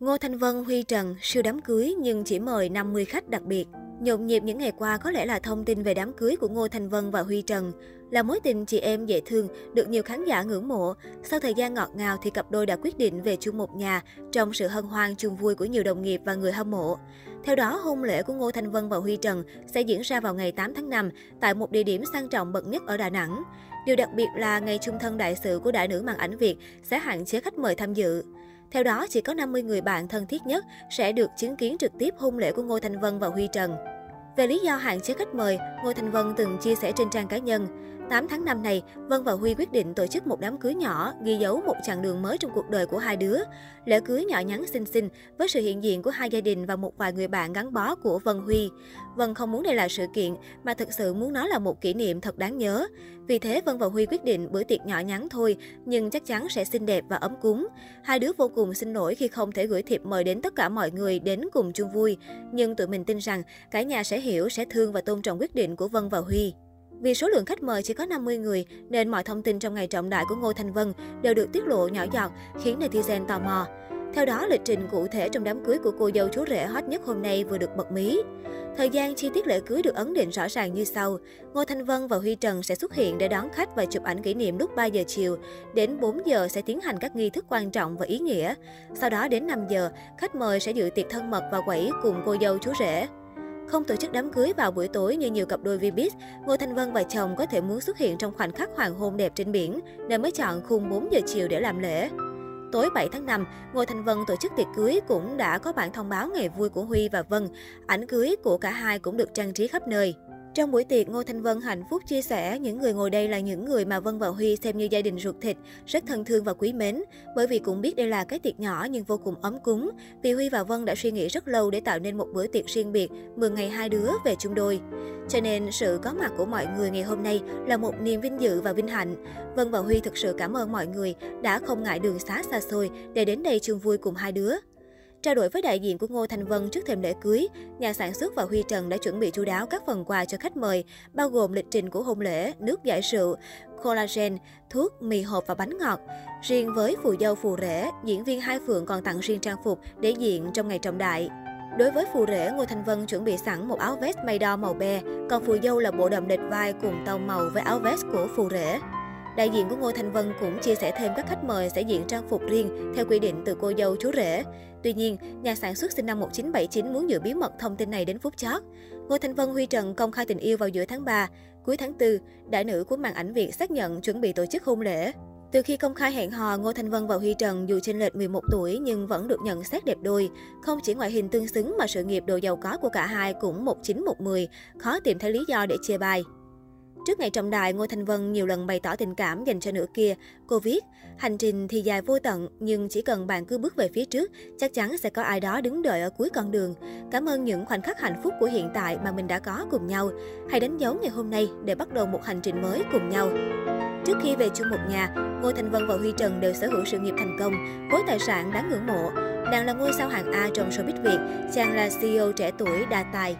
Ngô Thanh Vân, Huy Trần, siêu đám cưới nhưng chỉ mời 50 khách đặc biệt. Nhộn nhịp những ngày qua có lẽ là thông tin về đám cưới của Ngô Thanh Vân và Huy Trần. Là mối tình chị em dễ thương, được nhiều khán giả ngưỡng mộ. Sau thời gian ngọt ngào thì cặp đôi đã quyết định về chung một nhà trong sự hân hoan chung vui của nhiều đồng nghiệp và người hâm mộ. Theo đó, hôn lễ của Ngô Thanh Vân và Huy Trần sẽ diễn ra vào ngày 8 tháng 5 tại một địa điểm sang trọng bậc nhất ở Đà Nẵng. Điều đặc biệt là ngày chung thân đại sự của đại nữ màn ảnh Việt sẽ hạn chế khách mời tham dự. Theo đó, chỉ có 50 người bạn thân thiết nhất sẽ được chứng kiến trực tiếp hôn lễ của Ngô Thanh Vân và Huy Trần. Về lý do hạn chế khách mời, Ngô Thanh Vân từng chia sẻ trên trang cá nhân. 8 tháng 5 này, Vân và Huy quyết định tổ chức một đám cưới nhỏ, ghi dấu một chặng đường mới trong cuộc đời của hai đứa. Lễ cưới nhỏ nhắn xinh xinh với sự hiện diện của hai gia đình và một vài người bạn gắn bó của Vân Huy. Vân không muốn đây là sự kiện mà thực sự muốn nó là một kỷ niệm thật đáng nhớ. Vì thế Vân và Huy quyết định bữa tiệc nhỏ nhắn thôi, nhưng chắc chắn sẽ xinh đẹp và ấm cúng. Hai đứa vô cùng xin lỗi khi không thể gửi thiệp mời đến tất cả mọi người đến cùng chung vui, nhưng tụi mình tin rằng cả nhà sẽ hiểu, sẽ thương và tôn trọng quyết định của Vân và Huy. Vì số lượng khách mời chỉ có 50 người, nên mọi thông tin trong ngày trọng đại của Ngô Thanh Vân đều được tiết lộ nhỏ giọt, khiến netizen tò mò. Theo đó, lịch trình cụ thể trong đám cưới của cô dâu chú rể hot nhất hôm nay vừa được bật mí. Thời gian chi tiết lễ cưới được ấn định rõ ràng như sau. Ngô Thanh Vân và Huy Trần sẽ xuất hiện để đón khách và chụp ảnh kỷ niệm lúc 3 giờ chiều. Đến 4 giờ sẽ tiến hành các nghi thức quan trọng và ý nghĩa. Sau đó đến 5 giờ, khách mời sẽ dự tiệc thân mật và quẩy cùng cô dâu chú rể. Không tổ chức đám cưới vào buổi tối như nhiều cặp đôi Vbiz, Ngô Thanh Vân và chồng có thể muốn xuất hiện trong khoảnh khắc hoàng hôn đẹp trên biển, nên mới chọn khung 4 giờ chiều để làm lễ. Tối 7 tháng 5, Ngô Thanh Vân tổ chức tiệc cưới cũng đã có bản thông báo ngày vui của Huy và Vân. Ảnh cưới của cả hai cũng được trang trí khắp nơi. Trong buổi tiệc, Ngô Thanh Vân hạnh phúc chia sẻ những người ngồi đây là những người mà Vân và Huy xem như gia đình ruột thịt, rất thân thương và quý mến. Bởi vì cũng biết đây là cái tiệc nhỏ nhưng vô cùng ấm cúng. Vì Huy và Vân đã suy nghĩ rất lâu để tạo nên một bữa tiệc riêng biệt, mừng ngày hai đứa về chung đôi. Cho nên sự có mặt của mọi người ngày hôm nay là một niềm vinh dự và vinh hạnh. Vân và Huy thực sự cảm ơn mọi người đã không ngại đường xá xa xôi để đến đây chung vui cùng hai đứa. Trao đổi với đại diện của Ngô Thanh Vân trước thềm lễ cưới, nhà sản xuất và Huy Trần đã chuẩn bị chu đáo các phần quà cho khách mời, bao gồm lịch trình của hôn lễ, nước giải rượu, collagen, thuốc, mì hộp và bánh ngọt. Riêng với phù dâu phù rể, diễn viên Hai Phượng còn tặng riêng trang phục để diện trong ngày trọng đại. Đối với phù rể, Ngô Thanh Vân chuẩn bị sẵn một áo vest may đo màu be, còn phù dâu là bộ đầm lệch vai cùng tông màu với áo vest của phù rể. Đại diện của Ngô Thanh Vân cũng chia sẻ thêm các khách mời sẽ diện trang phục riêng theo quy định từ cô dâu chú rể. Tuy nhiên, nhà sản xuất sinh năm 1979 muốn giữ bí mật thông tin này đến phút chót. Ngô Thanh Vân Huy Trần công khai tình yêu vào giữa tháng 3. Cuối tháng 4, đại nữ của màn ảnh Việt xác nhận chuẩn bị tổ chức hôn lễ. Từ khi công khai hẹn hò, Ngô Thanh Vân và Huy Trần dù chênh lệch 11 tuổi nhưng vẫn được nhận xét đẹp đôi. Không chỉ ngoại hình tương xứng mà sự nghiệp đồ giàu có của cả hai cũng 1910, khó tìm thấy lý do để chia bai. Trước ngày trọng đại, Ngô Thanh Vân nhiều lần bày tỏ tình cảm dành cho nửa kia. Cô viết, hành trình thì dài vô tận, nhưng chỉ cần bạn cứ bước về phía trước, chắc chắn sẽ có ai đó đứng đợi ở cuối con đường. Cảm ơn những khoảnh khắc hạnh phúc của hiện tại mà mình đã có cùng nhau. Hãy đánh dấu ngày hôm nay để bắt đầu một hành trình mới cùng nhau. Trước khi về chung một nhà, Ngô Thanh Vân và Huy Trần đều sở hữu sự nghiệp thành công, khối tài sản đáng ngưỡng mộ. Nàng là ngôi sao hạng A trong showbiz Việt, chàng là CEO trẻ tuổi đa tài.